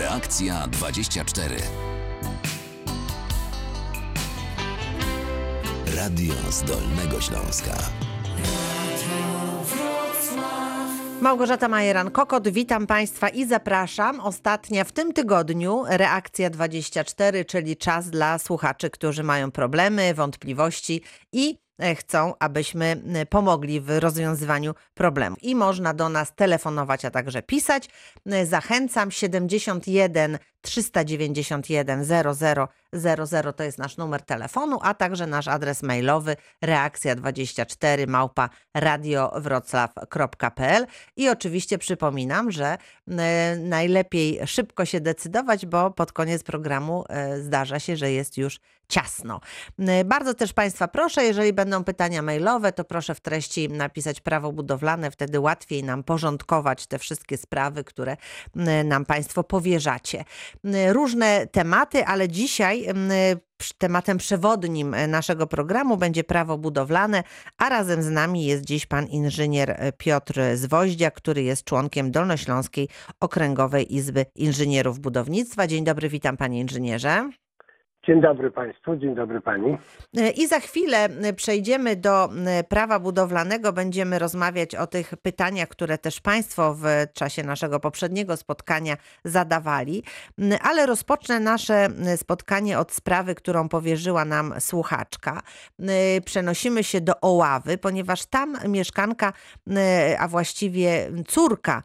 Reakcja 24. Radio z Dolnego Śląska. Małgorzata Majeran-Kokot, witam Państwa i zapraszam. Ostatnia w tym tygodniu reakcja 24, czyli czas dla słuchaczy, którzy mają problemy, wątpliwości i chcą, abyśmy e, pomogli w rozwiązywaniu problemów. I można do nas telefonować, a także pisać. E, Zachęcam 71 391 00 00 to jest nasz numer telefonu, a także nasz adres mailowy reakcja24 małpa radiowroclaw.pl i oczywiście przypominam, że e, najlepiej szybko się decydować, bo pod koniec programu e, zdarza się, że jest już ciasno. E, Bardzo też Państwa proszę, jeżeli będą pytania mailowe, to proszę w treści napisać prawo budowlane, wtedy łatwiej nam porządkować te wszystkie sprawy, które nam Państwo powierzacie. Różne tematy, ale dzisiaj tematem przewodnim e, naszego programu będzie prawo budowlane, a razem z nami jest dziś pan inżynier e, Piotr Zwoździa, który jest członkiem Dolnośląskiej Okręgowej Izby Inżynierów Budownictwa. Dzień dobry, witam panie inżynierze. Dzień dobry Państwu, dzień dobry Pani. E, I za chwilę e, przejdziemy do e, prawa budowlanego. Będziemy rozmawiać o tych pytaniach, które też Państwo w czasie naszego poprzedniego spotkania zadawali. M, Ale rozpocznę nasze spotkanie od sprawy, którą powierzyła nam słuchaczka. Przenosimy się do Oławy, ponieważ tam mieszkanka, a właściwie córka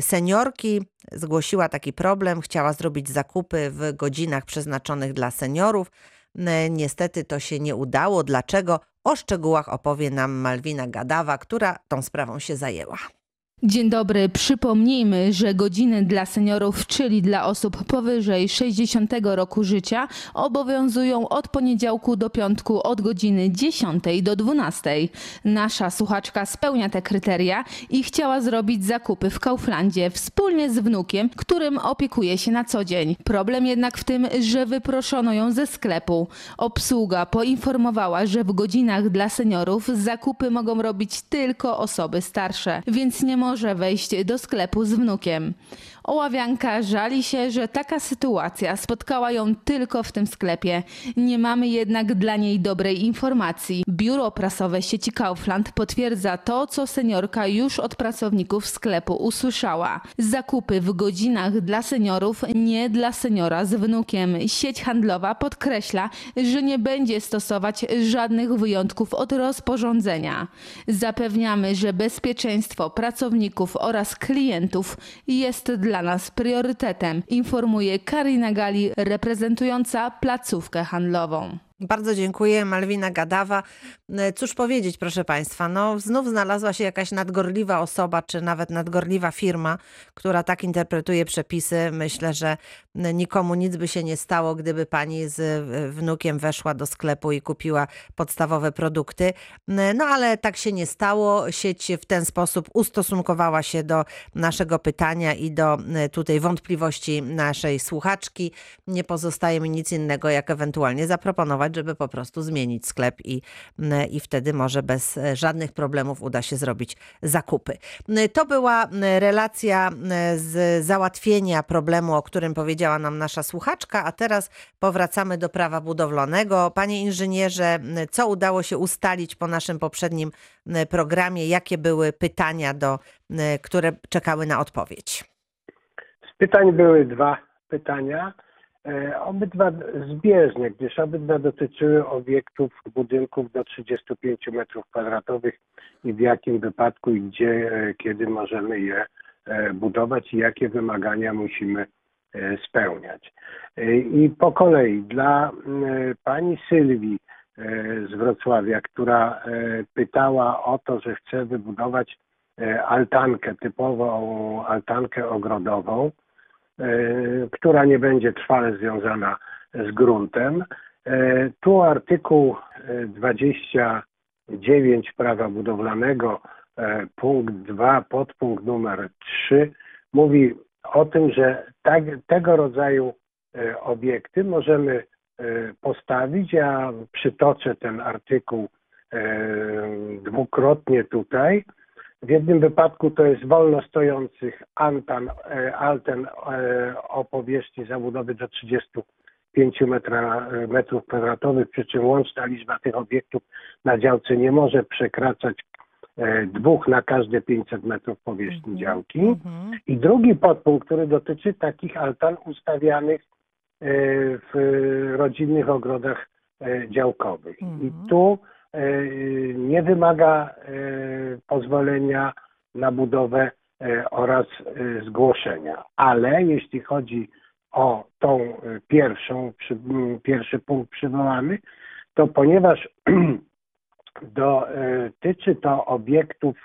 seniorki zgłosiła taki problem. Chciała zrobić zakupy w godzinach przeznaczonych dla seniorów. N- Niestety to się nie udało. Dlaczego? O szczegółach opowie nam Malwina Gadawa, która tą sprawą się zajęła. Dzień dobry. Przypomnijmy, że godziny dla seniorów, czyli dla osób powyżej 60 roku życia, obowiązują od poniedziałku do piątku od godziny 10 do 12. Nasza słuchaczka spełnia te kryteria i chciała zrobić zakupy w Kauflandzie wspólnie z wnukiem, którym opiekuje się na co dzień. Problem jednak w tym, że wyproszono ją ze sklepu. Obsługa poinformowała, że w godzinach dla seniorów zakupy mogą robić tylko osoby starsze, więc nie może wejść do sklepu z wnukiem. Oławianka żali się, że taka sytuacja spotkała ją tylko w tym sklepie. Nie mamy jednak dla niej dobrej informacji. Biuro prasowe sieci Kaufland potwierdza to, co seniorka już od pracowników sklepu usłyszała. Zakupy w godzinach dla seniorów, nie dla seniora z wnukiem. Sieć handlowa podkreśla, że nie będzie stosować żadnych wyjątków od rozporządzenia. Zapewniamy, że bezpieczeństwo pracowników oraz klientów jest dla nas priorytetem, informuje Karina Gali, reprezentująca placówkę handlową. Bardzo dziękuję, Malwina Gadawa. E, Cóż powiedzieć, proszę Państwa, no znów znalazła się jakaś nadgorliwa osoba, czy nawet nadgorliwa firma, która tak interpretuje przepisy. Myślę, że nikomu nic by się nie stało, gdyby pani z e, wnukiem weszła do sklepu i kupiła podstawowe produkty. E, No ale tak się nie stało. Sieć w ten sposób ustosunkowała się do naszego pytania i do tutaj wątpliwości naszej słuchaczki. Nie pozostaje mi nic innego, jak ewentualnie zaproponować, żeby po prostu zmienić sklep i, m, i wtedy może bez e, żadnych problemów uda się zrobić zakupy. M, To była m, relacja z załatwienia problemu, o którym powiedziała nam nasza słuchaczka, a teraz powracamy do prawa budowlanego. Panie inżynierze, co udało się ustalić po naszym poprzednim programie? Jakie były pytania, do, które czekały na odpowiedź? Z pytań były dwa pytania, obydwa zbieżne, gdyż obydwa dotyczyły obiektów, budynków do 35 m2 i w jakim wypadku i gdzie, e, kiedy możemy je e, budować i jakie wymagania musimy e, spełniać. E, I po kolei dla pani Sylwii e, z Wrocławia, która e, pytała o to, że chce wybudować e, altankę, typową altankę ogrodową, e, która nie będzie trwale związana z gruntem. E, Tu artykuł e, 29 prawa budowlanego, e, punkt 2, podpunkt numer 3 mówi o tym, że tak, tego rodzaju e, obiekty możemy e, postawić. Ja przytoczę ten artykuł e, dwukrotnie tutaj, w jednym wypadku to jest wolno stojących antan, e, alten e, o powierzchni zabudowy do 35 metra, e, metrów kwadratowych, przy czym łączna liczba tych obiektów na działce nie może przekraczać dwóch na każde 500 metrów powierzchni Mhm. działki. Mhm. I drugi podpunkt, który dotyczy takich altan ustawianych w rodzinnych ogrodach działkowych. Mhm. I tu e, nie wymaga e, pozwolenia na budowę e, oraz e, zgłoszenia. Ale jeśli chodzi o tą e, pierwszą, pierwszy punkt przywołany, to ponieważ dotyczy to obiektów,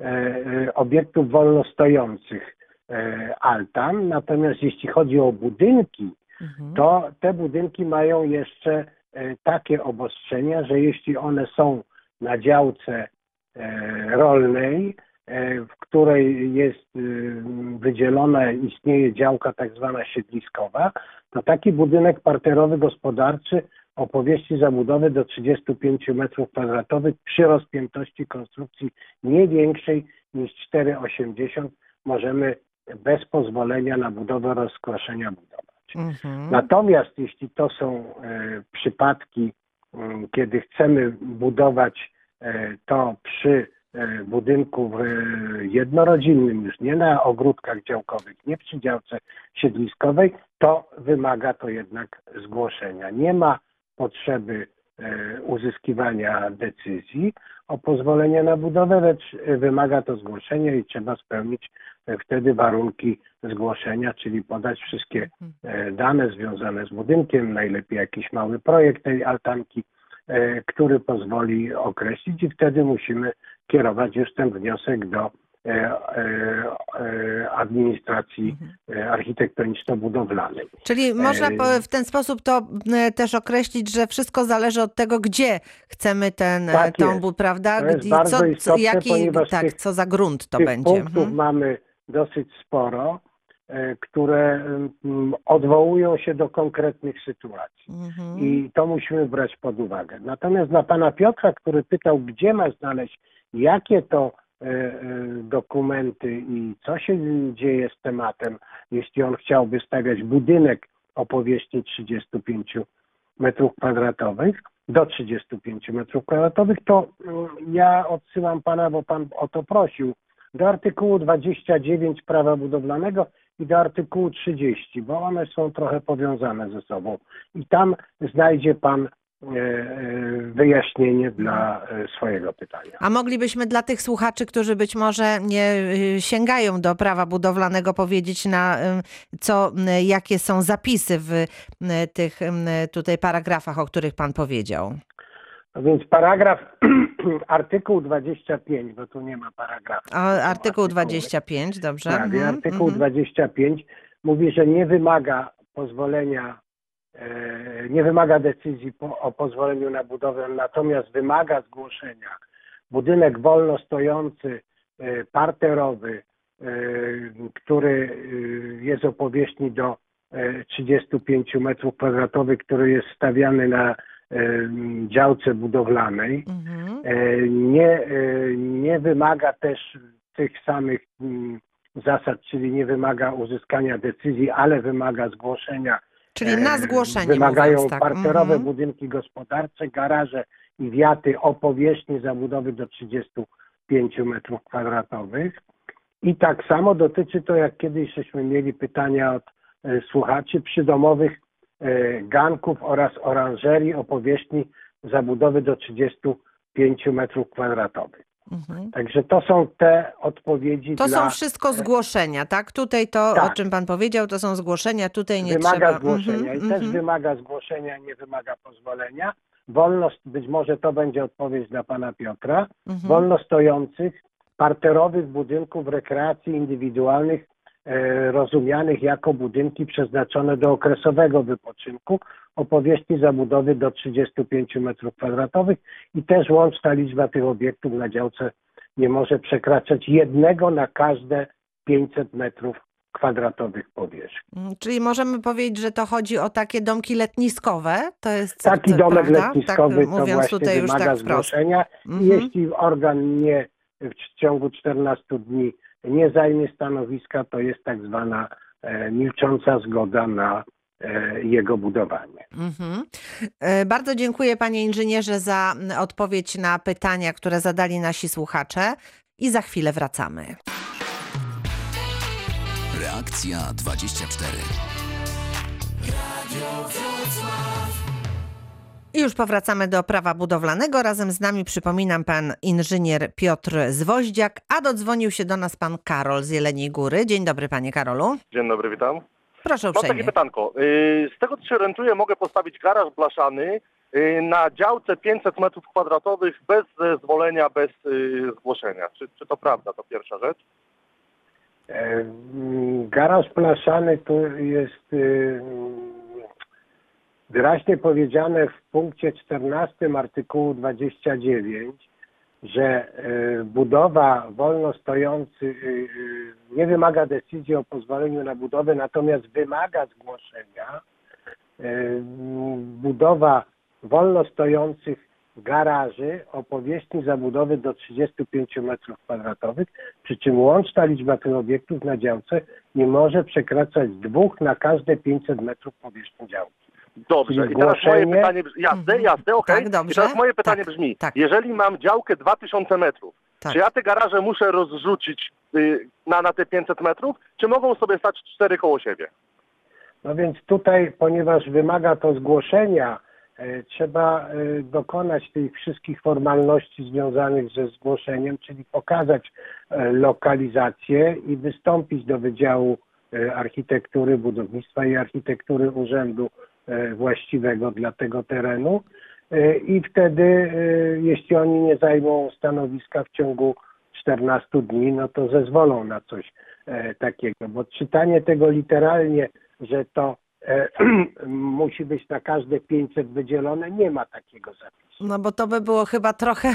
e, e, obiektów wolno stojących e, altan, natomiast jeśli chodzi o budynki, Mhm. to te budynki mają jeszcze e, takie obostrzenia, że jeśli one są na działce e, rolnej, e, w której jest e, wydzielona, istnieje działka tak zwana siedliskowa, to taki budynek parterowy gospodarczy o powierzchni zabudowy do 35 m2 przy rozpiętości konstrukcji nie większej niż 4,80 możemy bez pozwolenia na budowę rozkoszenia budować. Mhm. Natomiast jeśli to są e, przypadki, m, kiedy chcemy budować e, to przy e, budynku jednorodzinnym, już nie na ogródkach działkowych, nie przy działce siedliskowej, to wymaga to jednak zgłoszenia. Nie ma potrzeby uzyskiwania decyzji o pozwolenie na budowę, lecz e, wymaga to zgłoszenia i trzeba spełnić e, wtedy warunki zgłoszenia, czyli podać wszystkie e, dane związane z budynkiem, najlepiej jakiś mały projekt tej altanki, e, który pozwoli określić i wtedy musimy kierować już ten wniosek do e, e, e, administracji e, architektoniczno-budowlanej. Czyli można E, w ten sposób to e, też określić, że wszystko zależy od tego, gdzie chcemy ten, e, Tak prawda? To co, istotne, jaki, tak, tych- co za grunt to będzie. punktów Mhm. mamy dosyć sporo, e, które odwołują się do konkretnych sytuacji. Mhm. I to musimy brać pod uwagę. Natomiast dla pana Piotra, który pytał, gdzie ma znaleźć, jakie to e, e, dokumenty i co się dzieje z tematem, jeśli on chciałby stawiać budynek o powierzchni 35 metrów kwadratowych, do 35 metrów kwadratowych, to mm, ja odsyłam pana, bo pan o to prosił, do artykułu 29 prawa budowlanego i do artykułu 30, bo one są trochę powiązane ze sobą. I tam znajdzie pan e, e, wyjaśnienie dla e, swojego pytania. A moglibyśmy dla tych słuchaczy, którzy być może nie y, sięgają do prawa budowlanego, powiedzieć na y, co, y, jakie są zapisy w tych tutaj paragrafach, o których pan powiedział. No więc paragraf, artykuł 25, bo tu nie ma paragrafu. A, są artykuł artykuły. 25, dobrze? Tak, Mhm, artykuł mhm. 25 mówi, że nie wymaga pozwolenia, e, nie wymaga decyzji po, o pozwoleniu na budowę, natomiast wymaga zgłoszenia. Budynek wolno stojący, e, parterowy, e, który e, jest o powierzchni do e, 35 metrów kwadratowych, który jest stawiany na e, działce budowlanej. Mhm. E, nie, e, nie wymaga też tych samych mm, zasad, czyli nie wymaga uzyskania decyzji, ale wymaga zgłoszenia. Czyli na E, zgłoszenie Wymagają tak. parterowe Mhm. budynki gospodarcze, garaże i wiaty o powierzchni zabudowy do 35 metrów kwadratowych. I tak samo dotyczy to, jak kiedyś żeśmy mieli pytania od e, słuchaczy, przydomowych e, ganków oraz oranżerii o powierzchni zabudowy do 35 metrów kwadratowych. Mhm. Także to są te odpowiedzi To dla... są wszystko zgłoszenia, tak? Tutaj to, Tak. o czym pan powiedział, to są zgłoszenia, tutaj nie wymaga trzeba. zgłoszenia Mhm, i też mhm. wymaga zgłoszenia, nie wymaga pozwolenia. Wolność, być może to będzie odpowiedź dla pana Piotra, Mhm. wolno stojących parterowych budynków rekreacji indywidualnych e, rozumianych jako budynki przeznaczone do okresowego wypoczynku o powierzchni zabudowy do 35 m2 i też łączna liczba tych obiektów na działce nie może przekraczać jednego na każde 500 metrów kwadratowych powierzchni. Mm, Czyli możemy powiedzieć, że to chodzi o takie domki letniskowe? To jest Taki domek prawda? letniskowy tak, to właśnie tutaj wymaga tak zgłoszenia Mhm. jeśli organ nie w ciągu 14 dni nie zajmie stanowiska, to jest tak zwana e, milcząca zgoda na jego budowanie. Mhm. E, Bardzo dziękuję panie inżynierze za odpowiedź na pytania, które zadali nasi słuchacze i za chwilę wracamy. Reakcja 24. I już powracamy do prawa budowlanego. Razem z nami przypominam pan inżynier Piotr Zwoździak, a dodzwonił się do nas pan Karol z Jeleniej Góry. Dzień dobry panie Karolu. Dzień dobry, witam. Proszę Mam takie uprzejmie. pytanko. Yy, Z tego co się orientuję, mogę postawić garaż blaszany yy, na działce 500 m2 bez zezwolenia, bez yy, zgłoszenia. Czy, czy to prawda? To pierwsza rzecz. E, Garaż blaszany to jest y, wyraźnie powiedziane w punkcie 14 artykułu 29, że y, budowa wolno stojący y, y, nie wymaga decyzji o pozwoleniu na budowę, natomiast wymaga zgłoszenia. Budowa wolno stojących garaży o powierzchni zabudowy do 35 m2, przy czym łączna liczba tych obiektów na działce nie może przekraczać dwóch na każde 500 metrów powierzchni działki. Dobrze. I teraz moje pytanie brzmi... Jasne, jasne, okej. Tak, dobrze. I teraz moje pytanie Tak, brzmi. tak. Jeżeli mam działkę 2000 metrów, Tak. czy ja te garaże muszę rozrzucić yy, na, na te 500 metrów, czy mogą sobie stać cztery koło siebie? No więc tutaj, ponieważ wymaga to zgłoszenia, e, trzeba e, dokonać tych wszystkich formalności związanych ze zgłoszeniem, czyli pokazać e, lokalizację i wystąpić do Wydziału Architektury, Budownictwa i Architektury Urzędu właściwego dla tego terenu. E, I wtedy, e, jeśli oni nie zajmą stanowiska w ciągu 14 dni, no to zezwolą na coś e, takiego. Bo czytanie tego literalnie, że to e, musi być na każde 500 wydzielone, nie ma takiego zapisu. No bo to by było chyba trochę,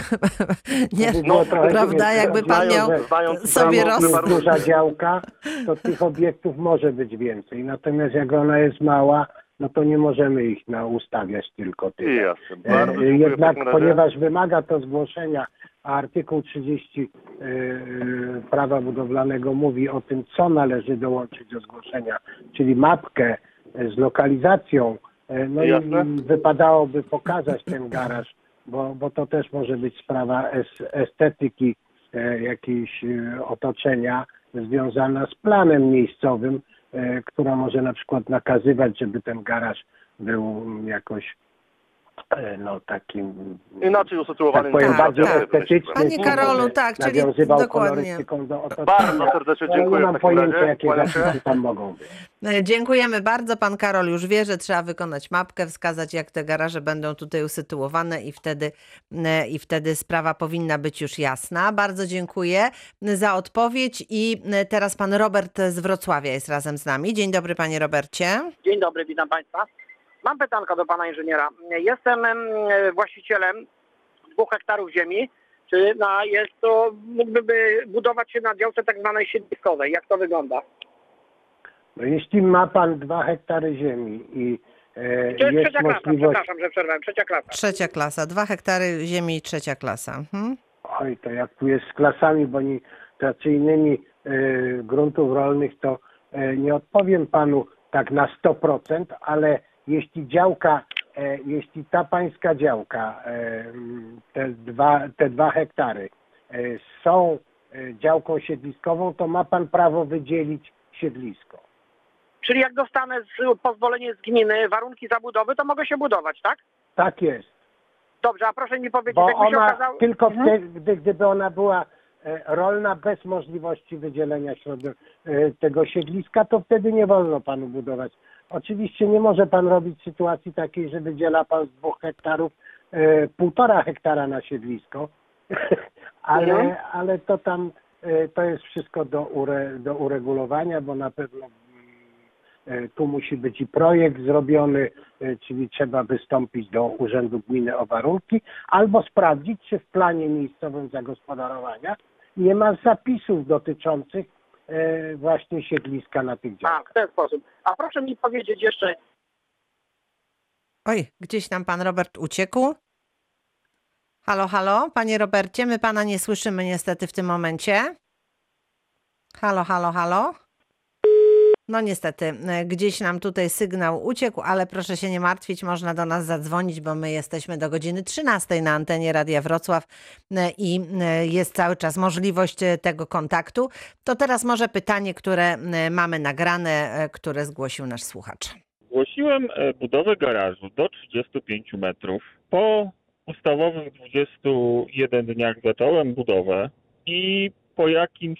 nie, było trochę prawda, dziwne. jakby pan miał znając sobie duża działka, to tych obiektów może być więcej. Natomiast jak ona jest mała, no to nie możemy ich na ustawiać tylko tyle. Jasne. E, Bardzo w Jednak ponieważ wymaga to zgłoszenia, a artykuł 30 e, e, prawa budowlanego mówi o tym, co należy dołączyć do zgłoszenia, czyli mapkę e, z lokalizacją, e, no Jasne. i wypadałoby pokazać ten garaż, bo, bo to też może być sprawa es, estetyki e, jakiejś e, otoczenia związana z planem miejscowym, e, która może na przykład nakazywać, żeby ten garaż był jakoś e, no takim Inaczej usytuowany tak powiem, Tak, bardziej tak. estetyczny. Panie Karolu, tak, czyli nawiązywał dokładnie. do otoczenia. Bardzo serdecznie No, dziękuję Nie mam pojęcia, jakie zapisy tam mogą być. E, Dziękujemy bardzo. Pan Karol już wie, że trzeba wykonać mapkę, wskazać jak te garaże będą tutaj usytuowane i wtedy, e, i wtedy sprawa powinna być już jasna. Bardzo dziękuję za odpowiedź i e, teraz pan Robert z Wrocławia jest razem z nami. Dzień dobry panie Robercie. Dzień dobry, witam Państwa. Mam pytanko do Pana Inżyniera. Jestem em, właścicielem dwóch hektarów ziemi. Czy na, jest to, mógłby budować się na działce tak zwanej siedliskowej? Jak to wygląda? No, jeśli ma pan dwa hektary ziemi i e, To jest jest trzecia klasa, możliwość... przepraszam, że przerwałem. Trzecia klasa. Trzecia klasa, dwa hektary ziemi, trzecia klasa. Mhm. Oj, to jak tu jest z klasami bonitacyjnymi e, gruntów rolnych, to e, nie odpowiem panu tak na 100%, ale jeśli działka, e, jeśli ta pańska działka, e, te dwa, te dwa hektary e, są działką siedliskową, to ma pan prawo wydzielić siedlisko. Czyli jak dostanę z, pozwolenie z gminy, warunki zabudowy, to mogę się budować, tak? Tak jest. Dobrze, a proszę mi powiedzieć, Bo jakby się ona okazało... tylko Mhm. wtedy, gdy, gdyby ona była rolna bez możliwości wydzielenia środ- tego siedliska, to wtedy nie wolno panu budować. Oczywiście nie może pan robić sytuacji takiej, że wydziela pan z dwóch hektarów e, półtora hektara na siedlisko, ale, Mhm. ale to tam e, to jest wszystko do, ure, do uregulowania, bo na pewno mm, e, tu musi być i projekt zrobiony, e, czyli trzeba wystąpić do Urzędu Gminy o warunki, albo sprawdzić, czy w planie miejscowym zagospodarowania nie ma zapisów dotyczących właśnie siedliska na tych A, działkach. w ten sposób. A proszę mi powiedzieć jeszcze, Oj, gdzieś nam pan Robert uciekł. Halo, halo, panie Robercie, my pana nie słyszymy niestety w tym momencie. Halo, halo, halo. No niestety, e, gdzieś nam tutaj sygnał uciekł, ale proszę się nie martwić, można do nas zadzwonić, bo my jesteśmy do godziny 13 na antenie Radia Wrocław e, i e, jest cały czas możliwość tego kontaktu. To teraz może pytanie, które mamy nagrane, które zgłosił nasz słuchacz. Zgłosiłem budowę garażu do 35 metrów. Po ustawowych 21 dniach zacząłem budowę i po jakimś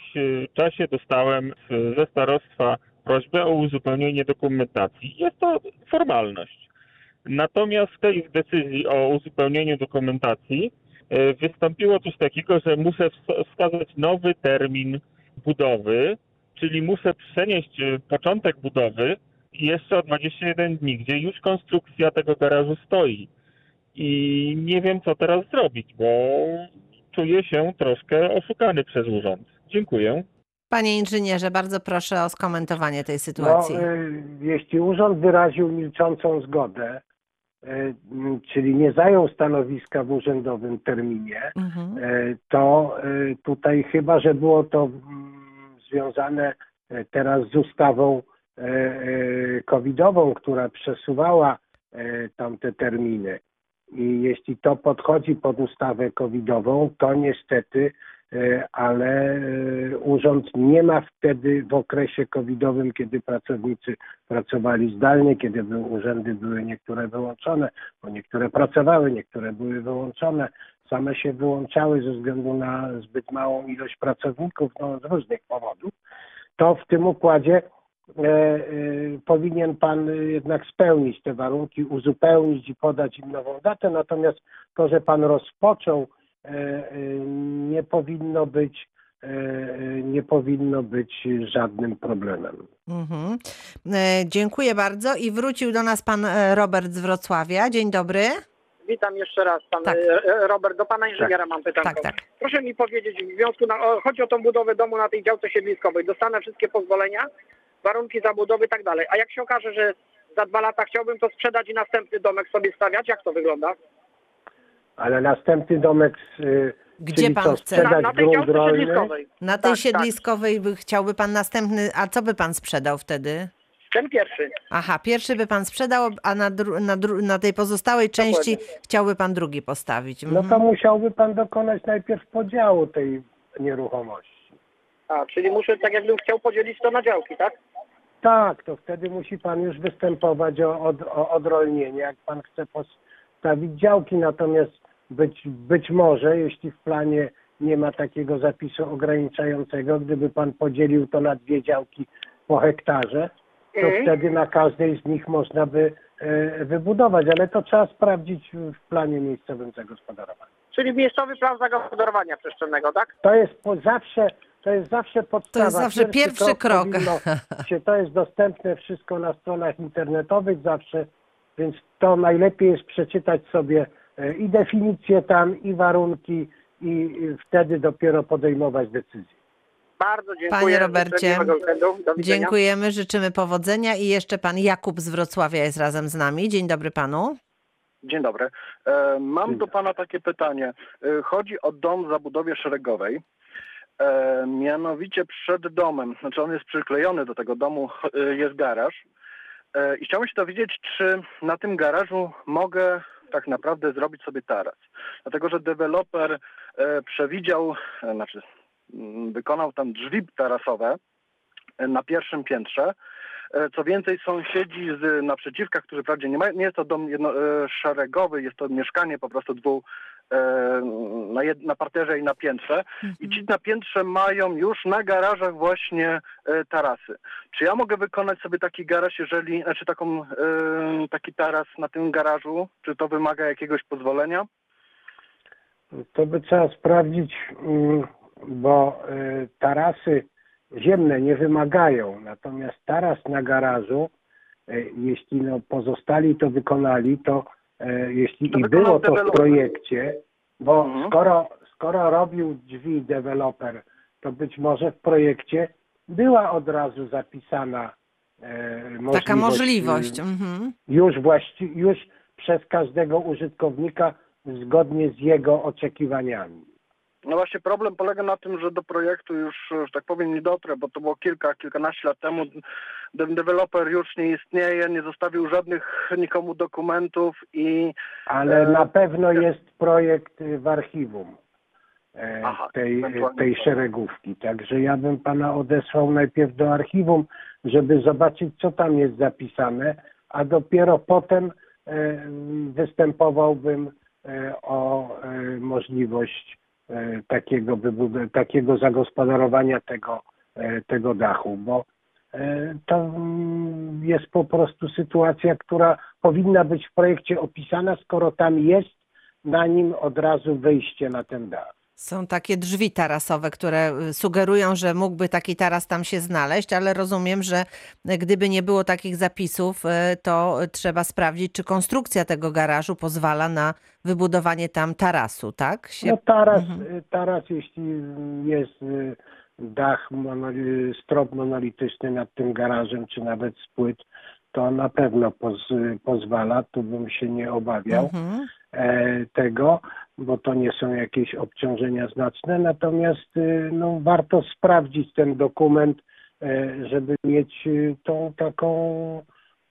czasie dostałem ze starostwa prośbę o uzupełnienie dokumentacji. Jest to formalność. Natomiast w tej decyzji o uzupełnieniu dokumentacji e, wystąpiło coś takiego, że muszę ws- wskazać nowy termin budowy, czyli muszę przenieść e, początek budowy jeszcze o 21 dni, gdzie już konstrukcja tego garażu stoi. I nie wiem, co teraz zrobić, bo czuję się troszkę oszukany przez urząd. Dziękuję. Panie inżynierze, bardzo proszę o skomentowanie tej No, sytuacji. y, jeśli urząd wyraził milczącą zgodę, y, czyli nie zajął stanowiska w urzędowym terminie, Mhm. y, to tutaj chyba, że było to mm, związane teraz z ustawą covidową, która przesuwała tamte terminy. I jeśli to podchodzi pod ustawę covidową, to niestety, ale y, urząd nie ma wtedy w okresie covidowym, kiedy pracownicy pracowali zdalnie, kiedy były, urzędy były niektóre wyłączone, bo niektóre pracowały, niektóre były wyłączone, same się wyłączały ze względu na zbyt małą ilość pracowników, no, z różnych powodów, to w tym układzie e, e, powinien Pan jednak spełnić te warunki, uzupełnić i podać im nową datę, natomiast to, że Pan rozpoczął, e, e, nie powinno być e, e, nie powinno być żadnym problemem. Mhm. E, Dziękuję bardzo i wrócił do nas pan e, Robert z Wrocławia. Dzień dobry. Witam jeszcze raz, pan Tak. e, Robert. Do pana inżyniera mam pytanie. Tak, tak. Proszę mi powiedzieć, w związku na, chodzi o tą budowę domu na tej działce siedliskowej. Dostanę wszystkie pozwolenia, warunki zabudowy i tak dalej. A jak się okaże, że za dwa lata chciałbym to sprzedać i następny domek sobie stawiać, jak to wygląda? Ale następny domek, z, y, Gdzie czyli pan co, chce? sprzedać Na, na tej grunt działce rolny? siedliskowej. Na tej Tak, siedliskowej by chciałby pan następny, a co by pan sprzedał wtedy? Tak. Ten pierwszy. Aha, pierwszy by pan sprzedał, a na, dru, na, dru, na tej pozostałej części chciałby pan drugi postawić. No Mhm. to musiałby Pan dokonać najpierw podziału tej nieruchomości. A, czyli muszę, tak jakbym chciał podzielić to na działki, tak? Tak, to wtedy musi Pan już występować o, od, o odrolnienie, jak Pan chce postawić działki. Natomiast być, być może, jeśli w planie nie ma takiego zapisu ograniczającego, gdyby Pan podzielił to na dwie działki po hektarze, to Mhm. wtedy na każdej z nich można by e, wybudować, ale to trzeba sprawdzić w planie miejscowym zagospodarowania. Czyli miejscowy plan zagospodarowania przestrzennego, tak? To jest po zawsze, to jest zawsze podstawa. To jest zawsze pierwszy krok. powinno Się, to jest dostępne wszystko na stronach internetowych zawsze, więc to najlepiej jest przeczytać sobie e, i definicje tam, i warunki, i wtedy dopiero podejmować decyzję. Bardzo dziękuję. Panie Robercie. Dziękujemy, życzymy powodzenia i jeszcze pan Jakub z Wrocławia jest razem z nami. Dzień dobry panu. Dzień dobry. E, mam do Pana takie pytanie. E, chodzi o dom w zabudowie szeregowej. Mianowicie przed domem, znaczy on jest przyklejony do tego domu, jest garaż. E, I chciałbym się dowiedzieć, czy na tym garażu mogę tak naprawdę zrobić sobie taras. Dlatego, że deweloper e, przewidział, e, znaczy mm, wykonał tam drzwi tarasowe na pierwszym piętrze. E, Co więcej, sąsiedzi z naprzeciwka, którzy wprawdzie nie mają, nie jest to dom jedno, e, szeregowy, jest to mieszkanie po prostu dwu e, na, jed, na parterze i na piętrze. I ci na piętrze mają już na garażach właśnie tarasy. Czy ja mogę wykonać sobie taki garaż, jeżeli, znaczy taką, taki taras na tym garażu? Czy to wymaga jakiegoś pozwolenia? To by trzeba sprawdzić, mm, bo tarasy ziemne nie wymagają, natomiast taras na garażu, y, jeśli no pozostali to wykonali, to y, jeśli To i było to w projekcie, bo Mhm. skoro, skoro robił drzwi deweloper, to być może w projekcie była od razu zapisana e, możliwość, Taka możliwość. Mhm. już, właści- już przez każdego użytkownika zgodnie z jego oczekiwaniami. No właśnie problem polega na tym, że do projektu już, że tak powiem, nie dotrę, bo to było kilka, kilkanaście lat temu. De- Deweloper już nie istnieje, nie zostawił żadnych nikomu dokumentów i Ale E, na pewno jest projekt w archiwum e, Aha, tej, tej tak. szeregówki. Także ja bym pana odesłał najpierw do archiwum, żeby zobaczyć, co tam jest zapisane, a dopiero potem e, występowałbym e, o e, możliwość takiego, wybud- takiego zagospodarowania tego, e, tego dachu, bo e, to mm, jest po prostu sytuacja, która powinna być w projekcie opisana, skoro tam jest na nim od razu wyjście na ten dach. Są takie drzwi tarasowe, które y, sugerują, że mógłby taki taras tam się znaleźć, ale rozumiem, że y, gdyby nie było takich zapisów, y, to trzeba sprawdzić, czy konstrukcja tego garażu pozwala na wybudowanie tam tarasu, tak? Się... No taras, Mhm. taras jeśli jest y, dach, mono, y, strop monolityczny nad tym garażem, czy nawet z płyt, to na pewno poz, pozwala, tu bym się nie obawiał. Mhm. e, tego, bo to nie są jakieś obciążenia znaczne, natomiast y, no, warto sprawdzić ten dokument, e, żeby mieć y, tą taką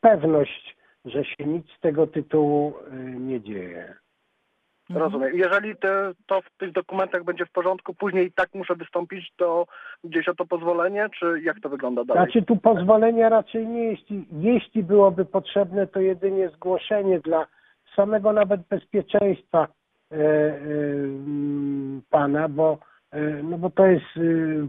pewność, że się nic z tego tytułu y, nie dzieje. Mhm. rozumiem. Jeżeli te, to w tych dokumentach będzie w porządku, później i tak muszę wystąpić do gdzieś o to pozwolenie, czy jak to wygląda dalej? Znaczy tu pozwolenia raczej nie, jeśli, jeśli byłoby potrzebne, to jedynie zgłoszenie dla samego nawet bezpieczeństwa pana, bo, e, no bo to jest e,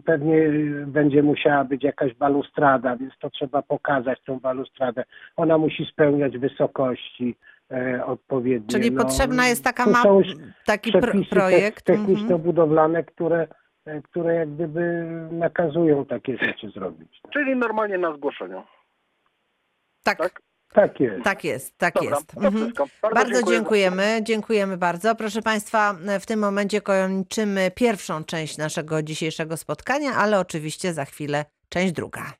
pewnie e, będzie musiała być jakaś balustrada, więc to trzeba pokazać tą balustradę. Ona musi spełniać wysokości e, odpowiednie. Czyli no, potrzebna jest taka tu ma... są już taki przepisy projekt. Mhm. techniczno-budowlane, które, e, które jak gdyby nakazują takie rzeczy zrobić. Czyli normalnie na zgłoszeniu. Tak, tak? Tak jest. tak jest, tak Dobra, jest. Mhm. Bardzo, Bardzo dziękujemy, dziękujemy bardzo. Proszę Państwa, w tym momencie kończymy pierwszą część naszego dzisiejszego spotkania, ale oczywiście za chwilę część druga.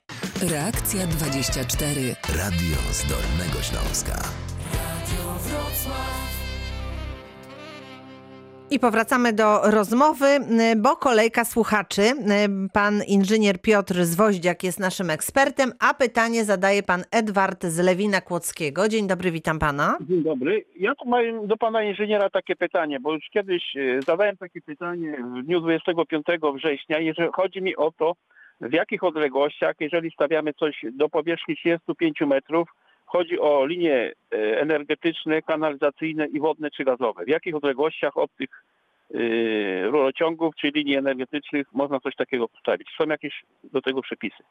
Reakcja 24. Radio z Dolnego Śląska. I powracamy do rozmowy, y, bo kolejka słuchaczy. Y, Pan inżynier Piotr Zwoździak jest naszym ekspertem, a pytanie zadaje pan Edward z Lewina Kłodzkiego. Dzień dobry, witam pana. Dzień dobry. Ja tu mam do pana inżyniera takie pytanie, bo już kiedyś e, zadałem takie pytanie w dniu 25 września, jeżeli chodzi mi o to, w jakich odległościach, jeżeli stawiamy coś do powierzchni 35 metrów, chodzi o linie e, energetyczne, kanalizacyjne i wodne czy gazowe. W jakich odległościach od tych e, rurociągów czy linii energetycznych można coś takiego postawić? Są jakieś do tego przepisy?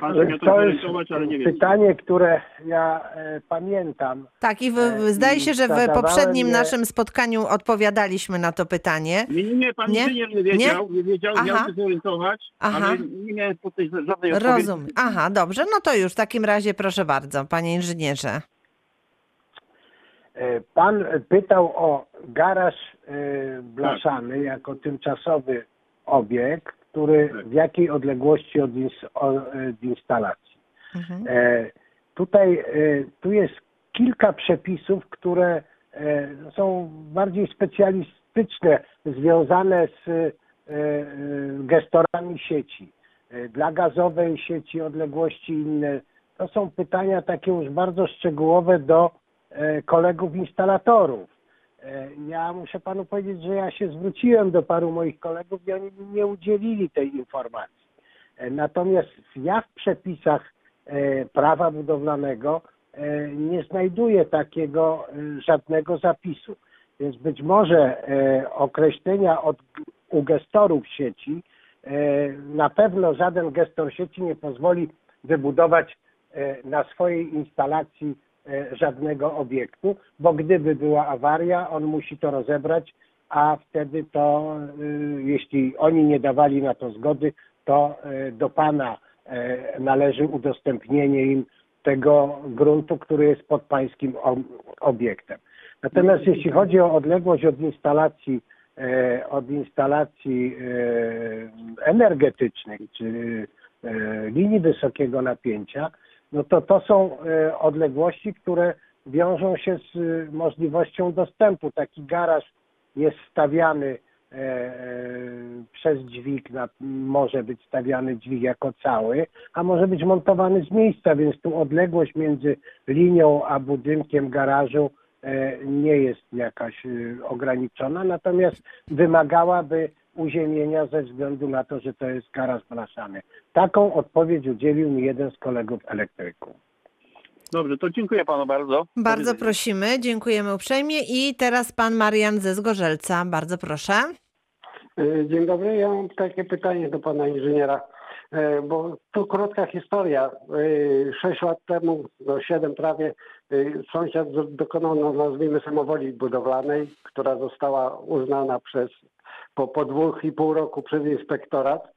Pan się to To jest ale nie wiem. pytanie, które ja e, pamiętam. Tak, i w, E, zdaje się, że w poprzednim je- naszym spotkaniu odpowiadaliśmy na to pytanie. Nie, nie, nie, pan Nie? inżynier nie wiedział, nie, wiedział, Aha. miał się zorientować, Aha. ale nie miałem po tej żadnej odpowiedzi. Rozumiem. Aha, dobrze, no to już w takim razie proszę bardzo, panie inżynierze. E, Pan pytał o garaż e, blaszany jako tymczasowy obiekt, który Tak. w jakiej odległości od, ins- od instalacji. Mhm. E, Tutaj e, tu jest kilka przepisów, które e, są bardziej specjalistyczne, związane z e, e, gestorami sieci. E, Dla gazowej sieci odległości inne. To są pytania takie już bardzo szczegółowe do e, kolegów instalatorów. E, Ja muszę panu powiedzieć, że ja się zwróciłem do paru moich kolegów i oni mi nie udzielili tej informacji. E, Natomiast ja w przepisach e, prawa budowlanego nie znajduję takiego żadnego zapisu. Więc być może określenia od, u gestorów sieci, na pewno żaden gestor sieci nie pozwoli wybudować na swojej instalacji żadnego obiektu, bo gdyby była awaria, on musi to rozebrać, a wtedy to, y, jeśli oni nie dawali na to zgody, to y, do pana należy udostępnienie im tego gruntu, który jest pod pańskim ob- obiektem. Natomiast jeśli chodzi o odległość od instalacji, e, od instalacji e, energetycznych czy e, linii wysokiego napięcia, no to to są e, odległości, które wiążą się z y, możliwością dostępu. Taki garaż jest stawiany e, e, przez dźwig, może być stawiany dźwig jako cały, a może być montowany z miejsca, więc tu odległość między linią a budynkiem garażu e, nie jest jakaś y, ograniczona, natomiast wymagałaby uziemienia ze względu na to, że to jest garaż blaszany. Taką odpowiedź udzielił mi jeden z kolegów elektryków. Dobrze, to dziękuję panu bardzo. Bardzo prosimy, dziękujemy uprzejmie. I teraz pan Marian ze Zgorzelca. Bardzo proszę. E, Dzień dobry, ja mam takie pytanie do pana inżyniera, E, bo to krótka historia. E, Sześć lat temu, no siedem prawie, e, sąsiad dokonał, no, nazwijmy samowoli budowlanej, która została uznana przez, po, po dwóch i pół roku przez inspektorat,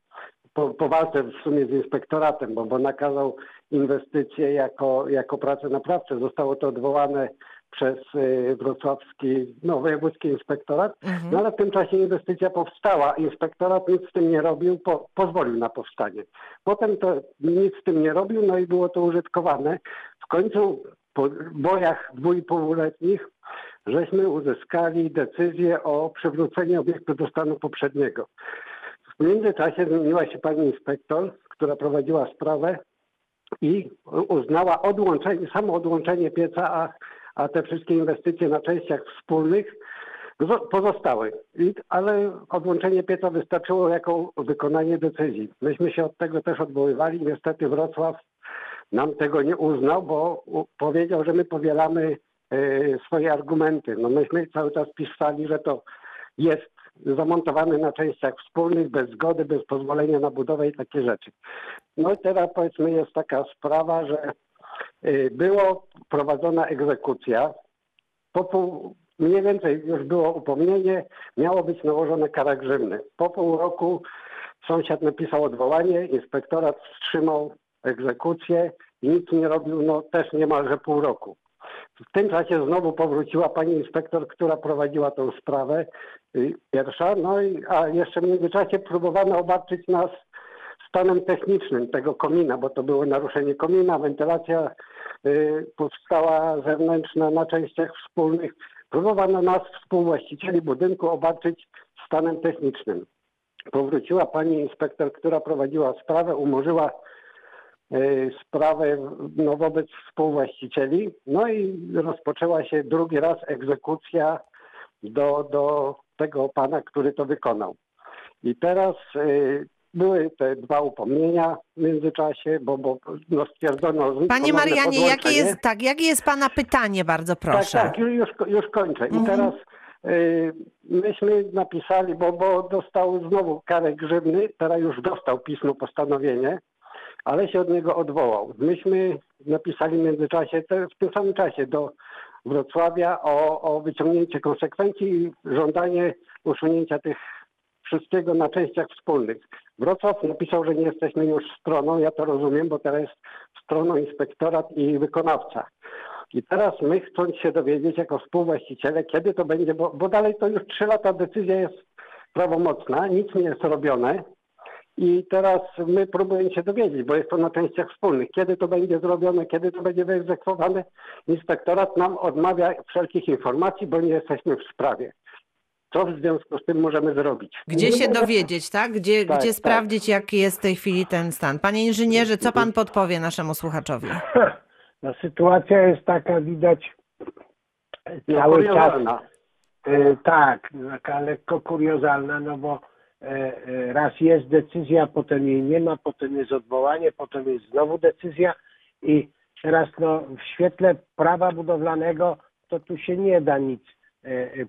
po, po walce w sumie z inspektoratem, bo, bo nakazał inwestycje jako, jako pracę naprawcze. Zostało to odwołane przez e, wrocławski, no wojewódzki inspektorat. No ale w tym czasie inwestycja powstała. Inspektorat nic z tym nie robił, po, pozwolił na powstanie. Potem to nic z tym nie robił, no i było to użytkowane. W końcu po bojach dwójpółletnich żeśmy uzyskali decyzję o przywróceniu obiektu do stanu poprzedniego. W międzyczasie zmieniła się pani inspektor, która prowadziła sprawę i uznała odłączenie, samo odłączenie pieca, a, a te wszystkie inwestycje na częściach wspólnych zo- pozostały. Ale odłączenie pieca wystarczyło jako wykonanie decyzji. Myśmy się od tego też odwoływali. Niestety Wrocław nam tego nie uznał, bo powiedział, że my powielamy e, swoje argumenty. No myśmy cały czas pisali, że to jest zamontowane na częściach wspólnych, bez zgody, bez pozwolenia na budowę i takie rzeczy. No i teraz powiedzmy jest taka sprawa, że było prowadzona egzekucja. Po pół, mniej więcej już było upomnienie, miało być nałożone kara grzywny. Po pół roku sąsiad napisał odwołanie, inspektorat wstrzymał egzekucję i nic nie robił, no też niemalże pół roku. W tym czasie znowu powróciła pani inspektor, która prowadziła tą sprawę y, pierwsza, no i a jeszcze w międzyczasie próbowano obarczyć nas stanem technicznym tego komina, bo to było naruszenie komina, wentylacja y, powstała zewnętrzna na częściach wspólnych. Próbowano nas, współwłaścicieli budynku, obarczyć stanem technicznym. Powróciła pani inspektor, która prowadziła sprawę, umorzyła y, sprawę no, wobec współwłaścicieli. No i rozpoczęła się drugi raz egzekucja do, do tego pana, który to wykonał. I teraz y, były te dwa upomnienia w międzyczasie, bo, bo no, stwierdzono Panie Marianie, jakie jest, tak, jakie jest pana pytanie, bardzo proszę. Tak, tak, już, już, kończę. I Mhm. teraz y, myśmy napisali, bo, bo dostał znowu karę grzywny, teraz już dostał pismo, postanowienie, ale się od niego odwołał. Myśmy napisali w międzyczasie, w tym samym czasie do Wrocławia o, o wyciągnięcie konsekwencji i żądanie usunięcia tych wszystkiego na częściach wspólnych. Wrocław napisał, że nie jesteśmy już stroną, ja to rozumiem, bo teraz jest stroną inspektorat i wykonawca. I teraz my chcąc się dowiedzieć jako współwłaściciele, kiedy to będzie, bo, bo dalej to już trzy lata decyzja jest prawomocna, nic nie jest robione. I teraz my próbujemy się dowiedzieć, bo jest to na częściach wspólnych, kiedy to będzie zrobione, kiedy to będzie wyegzekwowane. Inspektorat nam odmawia wszelkich informacji, bo nie jesteśmy w sprawie. Co w związku z tym możemy zrobić? Gdzie się dowiedzieć, tak? Gdzie, Tak, gdzie tak. sprawdzić, jaki jest w tej chwili ten stan? Panie inżynierze, co pan podpowie naszemu słuchaczowi? No, sytuacja jest taka, widać cały czas. kuriozalna. E, tak, taka lekko kuriozalna, no bo e, e, raz jest decyzja, potem jej nie ma, potem jest odwołanie, potem jest znowu decyzja i teraz no, w świetle prawa budowlanego to tu się nie da nic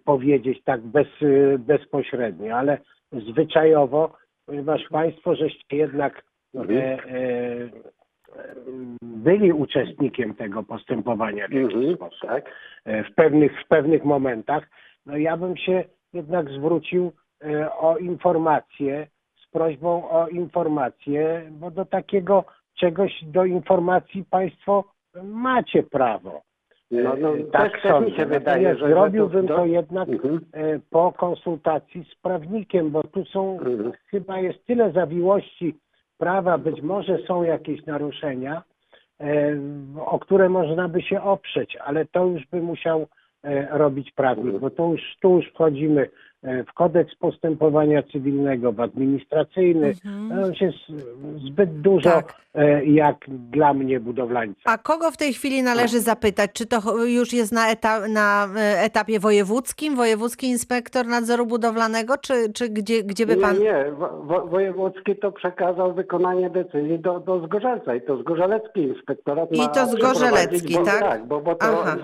powiedzieć tak bez, e, bezpośrednio, ale zwyczajowo, ponieważ Państwo żeście jednak e, e, byli uczestnikiem tego postępowania w jakiś Mhm, sposób tak. e, w pewnych, w pewnych momentach, no ja bym się jednak zwrócił e, o informację z prośbą o informację, bo do takiego czegoś, do informacji Państwo macie prawo. No, no, E, tak, tak mi się wydaje, Natomiast że zrobiłbym że to jednak Mhm. e, po konsultacji z prawnikiem, bo tu są, Mhm. chyba jest tyle zawiłości prawa, być może są jakieś naruszenia, e, o które można by się oprzeć, ale to już by musiał robić prawnik, bo tu już, tu już wchodzimy w kodeks postępowania cywilnego, w administracyjny. Mhm. To już jest zbyt dużo Tak. e, jak dla mnie budowlańca. A kogo w tej chwili należy zapytać? Czy to już jest na, eta- na e, etapie wojewódzkim, wojewódzki inspektor nadzoru budowlanego, czy, czy gdzie, gdzie by pan... Nie, nie. Wo- wo- Wojewódzki to przekazał wykonanie decyzji do, do Zgorzelca i to Zgorzelecki inspektorat I to Zgorzelecki, bo, tak? Tak, bo, bo to Aha.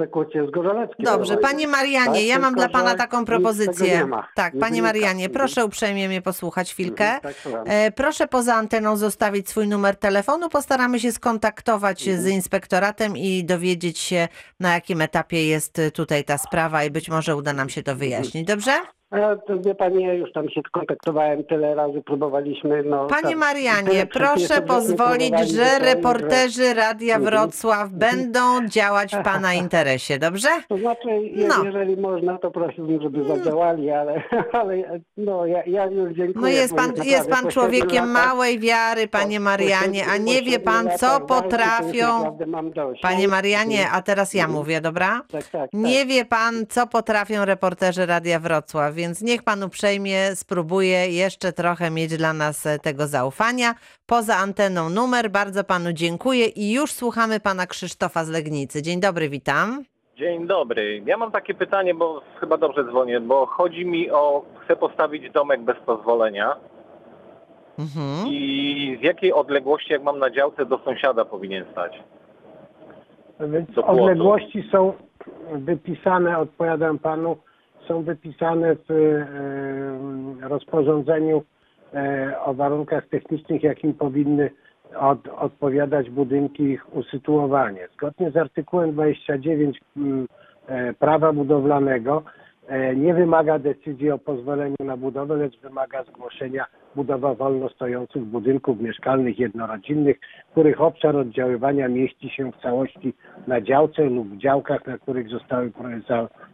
Zgorzelecki Dobrze, panie Marianie, Tak, ja mam tylko, dla pana taką propozycję. Tak, Nie panie wynika. Marianie, Mhm. proszę uprzejmie mnie posłuchać chwilkę. Mhm, tak. E, Proszę poza anteną zostawić swój numer telefonu. Postaramy się skontaktować z Mhm. inspektoratem i dowiedzieć się, na jakim etapie jest tutaj ta sprawa i być może uda nam się to wyjaśnić. Dobrze? Wie pani, ja już tam się kontaktowałem tyle razy, próbowaliśmy. No, Panie tam Marianie, proszę pozwolić, że reporterzy Radia Mhm. Wrocław będą działać w pana interesie. Dobrze? To znaczy, je, No. jeżeli można, to prosiłbym, żeby zadziałali, ale, ale no, ja, ja już dziękuję. No jest pan, jest pan człowiekiem małej wiary, panie Marianie, a nie wie pan, co potrafią. Panie Marianie, a teraz ja mówię, dobra? Tak, tak, tak. Nie wie pan, co potrafią reporterzy Radia Wrocław, więc niech pan uprzejmie spróbuje jeszcze trochę mieć dla nas e, tego zaufania. Poza anteną numer, bardzo panu dziękuję i już słuchamy pana Krzysztofa z Legnicy. Dzień dobry, witam. Dzień dobry. Ja mam takie pytanie, bo chyba dobrze dzwonię, bo chodzi mi o, chcę postawić domek bez pozwolenia Mhm. i z jakiej odległości, jak mam na działce, do sąsiada powinien stać? Więc odległości są wypisane, odpowiadam panu, są wypisane w e, rozporządzeniu e, o warunkach technicznych, jakim powinny od, odpowiadać budynki ich usytuowanie. Zgodnie z artykułem 29 mm, e, prawa budowlanego e, nie wymaga decyzji o pozwoleniu na budowę, lecz wymaga zgłoszenia budowa wolno stojących budynków mieszkalnych jednorodzinnych, których obszar oddziaływania mieści się w całości na działce lub działkach, na których zostały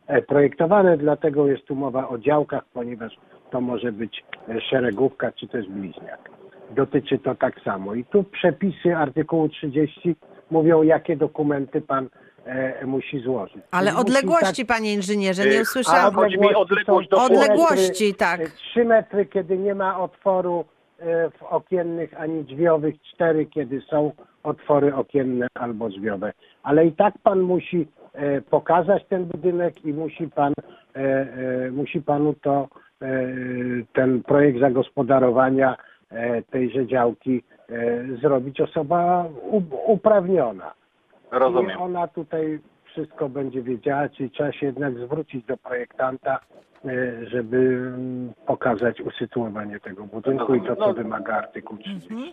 e, projektowane. Dlatego jest tu mowa o działkach, ponieważ to może być e, szeregówka czy też bliźniak. Dotyczy to tak samo. I tu przepisy artykułu 30 mówią, jakie dokumenty pan e, musi złożyć. Ale Czyli odległości, panie inżynierze, nie Y, usłyszałam. a chodzi mi odległość do. Odległości, tak. 3 metry, kiedy nie ma otworu e, w okiennych ani drzwiowych, 4, kiedy są otwory okienne albo drzwiowe. Ale i tak pan musi e, pokazać ten budynek i musi pan e, e, musi panu to e, ten projekt zagospodarowania e, tejże działki e, zrobić osoba uprawniona. Rozumiem. I ona tutaj wszystko będzie wiedziała, czyli trzeba się jednak zwrócić do projektanta, e, żeby mm, pokazać usytuowanie tego budynku i to, co No. wymaga artykuł 30. Mhm.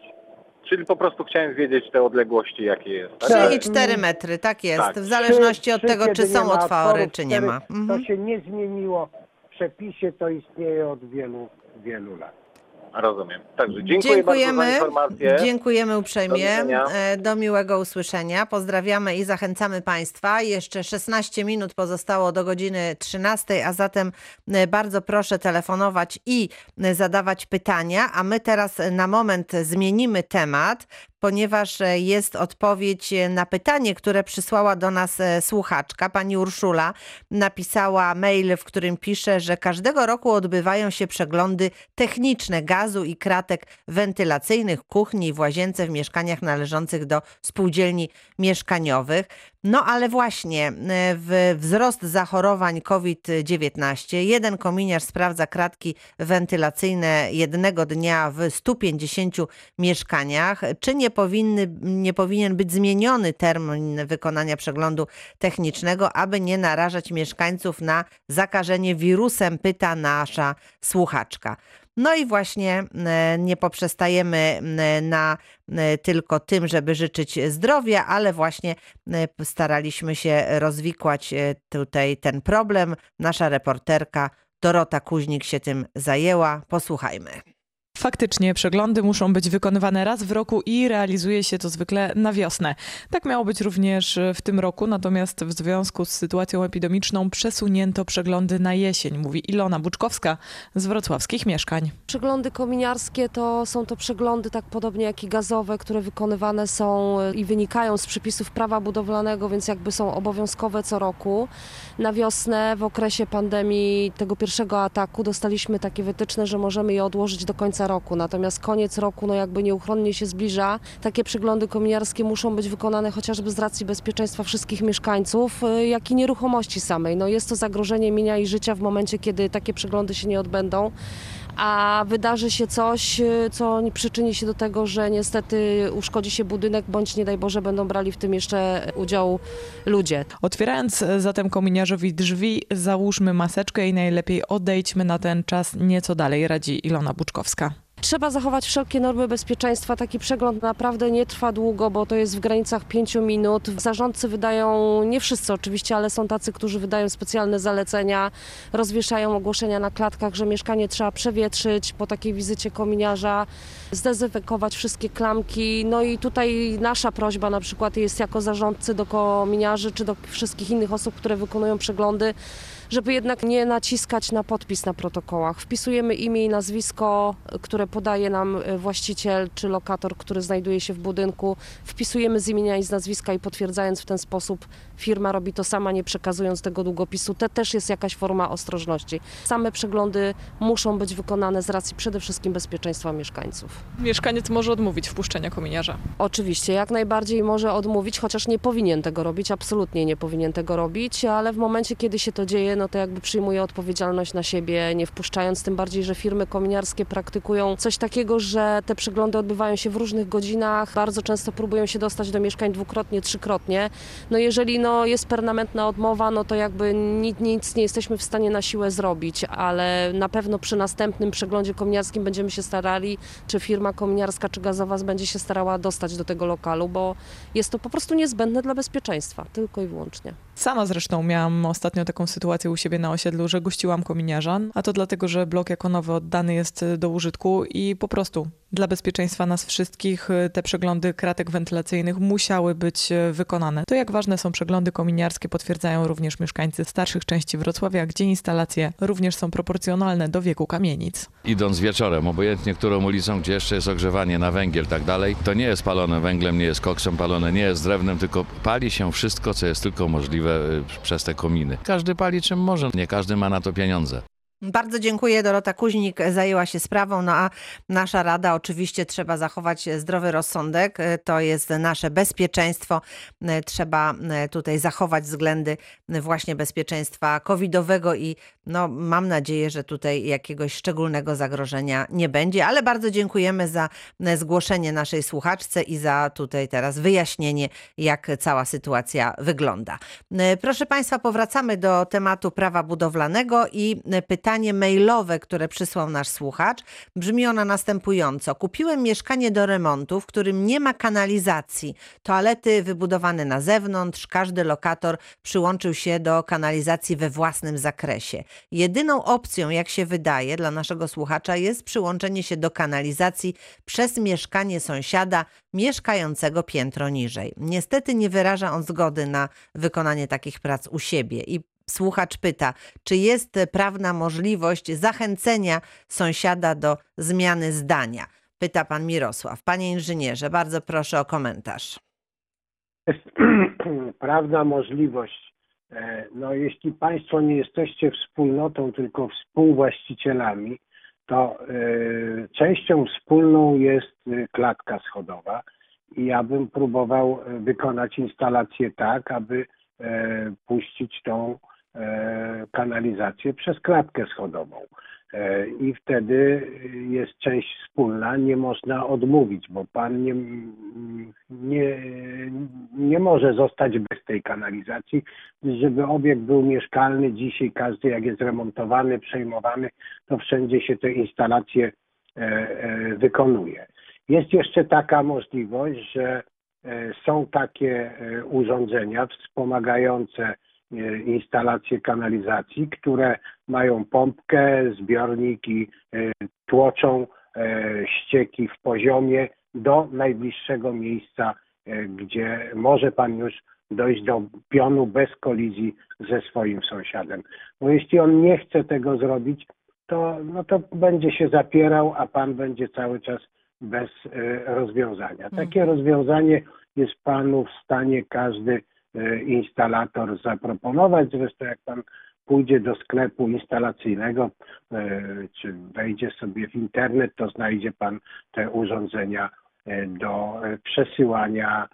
Czyli po prostu chciałem wiedzieć te odległości, jakie jest. Tak? 3 Tak. i 4 metry, tak jest. Tak. W zależności od Trzy, tego, kiedy czy nie są ma otwory, otworów, czy nie cztery, ma. To Mhm. się nie zmieniło w przepisie, to istnieje od wielu, wielu lat. Rozumiem. Także dziękuję bardzo za informację. Dziękujemy uprzejmie. Do. E, Do miłego usłyszenia. Pozdrawiamy i zachęcamy Państwa. Jeszcze 16 minut pozostało do godziny 13, a zatem e, bardzo proszę telefonować i e, zadawać pytania. A my teraz na moment zmienimy temat, ponieważ e, jest odpowiedź e, na pytanie, które przysłała do nas e, słuchaczka. Pani Urszula napisała mail, w którym pisze, że każdego roku odbywają się przeglądy techniczne gazu i kratek wentylacyjnych, kuchni w łazience w mieszkaniach należących do spółdzielni mieszkaniowych. No ale właśnie w wzrost zachorowań COVID-19. Jeden kominiarz sprawdza kratki wentylacyjne jednego dnia w 150 mieszkaniach. Czy nie, powinny, nie powinien być zmieniony termin wykonania przeglądu technicznego, aby nie narażać mieszkańców na zakażenie wirusem, pyta nasza słuchaczka. No i właśnie e, nie poprzestajemy e, na e, tylko tym, żeby życzyć zdrowia, ale właśnie staraliśmy się rozwikłać tutaj ten problem. Nasza reporterka Dorota Kuźnik się tym zajęła. Posłuchajmy. Faktycznie przeglądy muszą być wykonywane raz w roku i realizuje się to zwykle na wiosnę. Tak miało być również w tym roku, natomiast w związku z sytuacją epidemiczną przesunięto przeglądy na jesień, mówi Ilona Buczkowska z wrocławskich mieszkań. Przeglądy kominiarskie to są to przeglądy tak podobnie jak i gazowe, które wykonywane są i wynikają z przepisów prawa budowlanego, więc jakby są obowiązkowe co roku. Na wiosnę w okresie pandemii tego pierwszego ataku dostaliśmy takie wytyczne, że możemy je odłożyć do końca roku. Natomiast koniec roku no jakby nieuchronnie się zbliża. Takie przeglądy kominiarskie muszą być wykonane chociażby z racji bezpieczeństwa wszystkich mieszkańców, y, jak i nieruchomości samej. No jest to zagrożenie mienia i życia w momencie, kiedy takie przeglądy się nie odbędą a wydarzy się coś, y, co przyczyni się do tego, że niestety uszkodzi się budynek, bądź nie daj Boże będą brali w tym jeszcze udział ludzie. Otwierając e, zatem kominiarzowi drzwi, załóżmy maseczkę i najlepiej odejdźmy na ten czas nieco dalej, radzi Ilona Buczkowska. Trzeba zachować wszelkie normy bezpieczeństwa. Taki przegląd naprawdę nie trwa długo, bo to jest w granicach 5 minut. Zarządcy wydają, nie wszyscy oczywiście, ale są tacy, którzy wydają specjalne zalecenia, rozwieszają ogłoszenia na klatkach, że mieszkanie trzeba przewietrzyć po takiej wizycie kominiarza, zdezynfekować wszystkie klamki. No i tutaj nasza prośba na przykład jest jako zarządcy do kominiarzy czy do wszystkich innych osób, które wykonują przeglądy, żeby jednak nie naciskać na podpis na protokołach. Wpisujemy imię i nazwisko, które podaje nam e, właściciel czy lokator, który znajduje się w budynku. Wpisujemy z imienia i z nazwiska i potwierdzając w ten sposób firma robi to sama, nie przekazując tego długopisu. To też jest jakaś forma ostrożności. Same przeglądy muszą być wykonane z racji przede wszystkim bezpieczeństwa mieszkańców. Mieszkaniec może odmówić wpuszczenia kominiarza? Oczywiście, jak najbardziej może odmówić, chociaż nie powinien tego robić, absolutnie nie powinien tego robić, ale w momencie, kiedy się to dzieje, no to jakby przyjmuje odpowiedzialność na siebie, nie wpuszczając, tym bardziej, że firmy kominiarskie praktykują coś takiego, że te przeglądy odbywają się w różnych godzinach, bardzo często próbują się dostać do mieszkań dwukrotnie, trzykrotnie. No jeżeli no, jest permanentna odmowa, no to jakby nic, nic nie jesteśmy w stanie na siłę zrobić, ale na pewno przy następnym przeglądzie kominiarskim będziemy się starali, czy firma kominiarska, czy gazowa będzie się starała dostać do tego lokalu, bo jest to po prostu niezbędne dla bezpieczeństwa, tylko i wyłącznie. Sama zresztą miałam ostatnio taką sytuację u siebie na osiedlu, że gościłam kominiarza, a to dlatego, że blok jako nowy oddany jest do użytku i po prostu dla bezpieczeństwa nas wszystkich y, te przeglądy kratek wentylacyjnych musiały być y, wykonane. To jak ważne są przeglądy kominiarskie potwierdzają również mieszkańcy starszych części Wrocławia, gdzie instalacje również są proporcjonalne do wieku kamienic. Idąc wieczorem, obojętnie którą ulicą, gdzie jeszcze jest ogrzewanie na węgiel tak dalej, to nie jest palone węglem, nie jest koksem palone, nie jest drewnem, tylko pali się wszystko, co jest tylko możliwe y, przez te kominy. Każdy pali czym może, nie każdy ma na to pieniądze. Bardzo dziękuję. Dorota Kuźnik zajęła się sprawą, no a nasza rada oczywiście trzeba zachować zdrowy rozsądek. To jest nasze bezpieczeństwo. Trzeba tutaj zachować względy właśnie bezpieczeństwa covidowego i no, mam nadzieję, że tutaj jakiegoś szczególnego zagrożenia nie będzie, ale bardzo dziękujemy za zgłoszenie naszej słuchaczce i za tutaj teraz wyjaśnienie, jak cała sytuacja wygląda. Proszę Państwa, powracamy do tematu prawa budowlanego i pytanie pytanie mailowe, które przysłał nasz słuchacz. Brzmi ona następująco. Kupiłem mieszkanie do remontu, w którym nie ma kanalizacji. Toalety wybudowane na zewnątrz. Każdy lokator przyłączył się do kanalizacji we własnym zakresie. Jedyną opcją, jak się wydaje, dla naszego słuchacza jest przyłączenie się do kanalizacji przez mieszkanie sąsiada mieszkającego piętro niżej. Niestety nie wyraża on zgody na wykonanie takich prac u siebie i Słuchacz pyta, czy jest prawna możliwość zachęcenia sąsiada do zmiany zdania? Pyta pan Mirosław. Panie inżynierze, bardzo proszę o komentarz. Jest prawna możliwość. E, no, jeśli Państwo nie jesteście wspólnotą, tylko współwłaścicielami, to y, częścią wspólną jest y, klatka schodowa i ja bym próbował wykonać instalację tak, aby puścić tą E, kanalizację przez klatkę schodową. E, I wtedy jest część wspólna, nie można odmówić, bo pan nie, nie, nie może zostać bez tej kanalizacji, żeby obiekt był mieszkalny. Dzisiaj każdy, jak jest remontowany, przejmowany, to wszędzie się te instalacje e, wykonuje. Jest jeszcze taka możliwość, że są takie urządzenia wspomagające E, instalacje kanalizacji, które mają pompkę, zbiornik i e, tłoczą ścieki w poziomie do najbliższego miejsca, gdzie może pan już dojść do pionu bez kolizji ze swoim sąsiadem. Bo jeśli on nie chce tego zrobić, to, no to będzie się zapierał, a pan będzie cały czas bez rozwiązania. Takie rozwiązanie jest panu w stanie każdy instalator zaproponować. Zresztą jak pan pójdzie do sklepu instalacyjnego, czy wejdzie sobie w internet, to znajdzie pan te urządzenia do przesyłania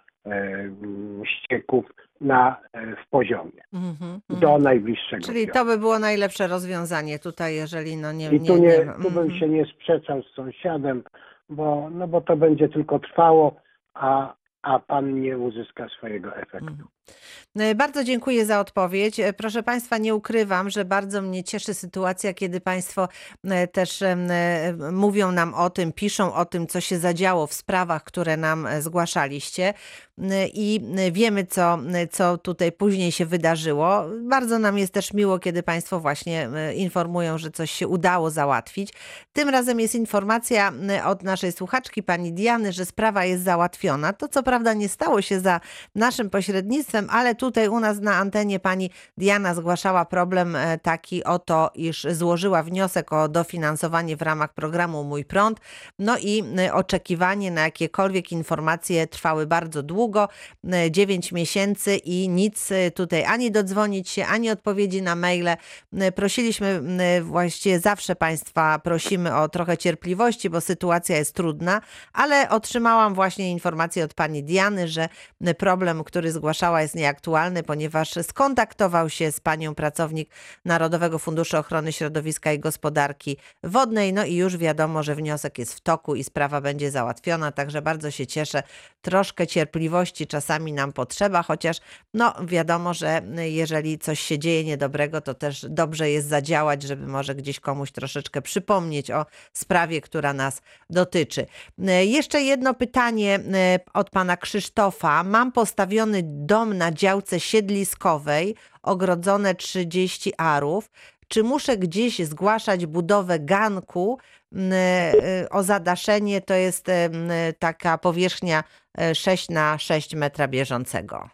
ścieków na, w poziomie Mhm, do mhm. najbliższego Czyli to by było najlepsze rozwiązanie tutaj, jeżeli no nie... I tu, nie, nie, tu bym mhm. się nie sprzeczał z sąsiadem, bo, no bo to będzie tylko trwało, a, a pan nie uzyska swojego efektu. E, Bardzo dziękuję za odpowiedź. E, Proszę Państwa, nie ukrywam, że bardzo mnie cieszy sytuacja, kiedy Państwo e, też e, mówią nam o tym, piszą o tym, co się zadziało w sprawach, które nam e, zgłaszaliście E, i e, wiemy, co, e, co tutaj później się wydarzyło. Bardzo nam jest też miło, kiedy Państwo właśnie e, informują, że coś się udało załatwić. Tym razem jest informacja e, od naszej słuchaczki, pani Diany, że sprawa jest załatwiona. To co prawda nie stało się za naszym pośrednictwem, ale tutaj u nas na antenie pani Diana zgłaszała problem e, taki oto, iż złożyła wniosek o dofinansowanie w ramach programu Mój Prąd. No i e, oczekiwanie na jakiekolwiek informacje trwały bardzo długo, 9 miesięcy i nic e, tutaj ani dodzwonić się, ani odpowiedzi na maile. E, Prosiliśmy, właściwie zawsze Państwa prosimy o trochę cierpliwości, bo sytuacja jest trudna, ale otrzymałam właśnie informację od pani Diany, że problem, który zgłaszała jest nieaktualny, ponieważ skontaktował się z panią pracownik Narodowego Funduszu Ochrony Środowiska i Gospodarki Wodnej, no i już wiadomo, że wniosek jest w toku i sprawa będzie załatwiona, także bardzo się cieszę. Troszkę cierpliwości czasami nam potrzeba, chociaż no wiadomo, że jeżeli coś się dzieje niedobrego, to też dobrze jest zadziałać, żeby może gdzieś komuś troszeczkę przypomnieć o sprawie, która nas dotyczy. Jeszcze jedno pytanie e, od pana Krzysztofa. Mam postawiony dom na działce siedliskowej, ogrodzone 30 arów. Czy muszę gdzieś zgłaszać budowę ganku m, e, o zadaszenie? To jest em, taka powierzchnia e, 6 na 6 metra bieżącego.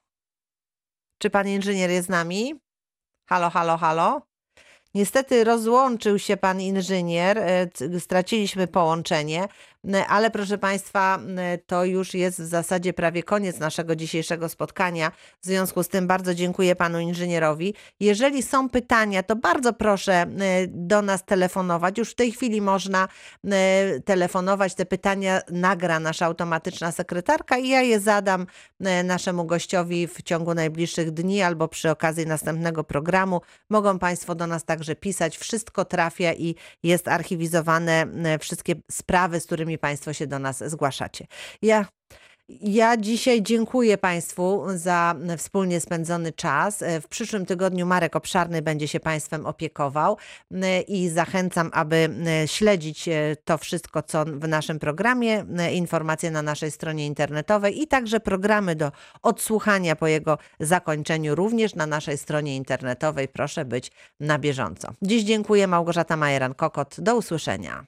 Czy pan inżynier jest z nami? Halo, halo, halo? Niestety rozłączył się pan inżynier, e, straciliśmy połączenie, ale proszę państwa, m, to już jest w zasadzie prawie koniec naszego dzisiejszego spotkania. W związku z tym bardzo dziękuję panu inżynierowi. Jeżeli są pytania, to bardzo proszę e, do nas telefonować. Już w tej chwili można telefonować. Te pytania nagra nasza automatyczna sekretarka i ja je zadam naszemu gościowi w ciągu najbliższych dni albo przy okazji następnego programu. Mogą Państwo do nas także pisać. Wszystko trafia i jest archiwizowane, wszystkie sprawy, z którymi Państwo się do nas zgłaszacie. Ja ja dzisiaj dziękuję Państwu za wspólnie spędzony czas. W przyszłym tygodniu Marek Obszarny będzie się Państwem opiekował e, i zachęcam, aby e, śledzić e, to wszystko, co w naszym programie, informacje na naszej stronie internetowej i także programy do odsłuchania po jego zakończeniu również na naszej stronie internetowej. Proszę być na bieżąco. Dziś dziękuję Małgorzata Majeran-Kokot. Do usłyszenia.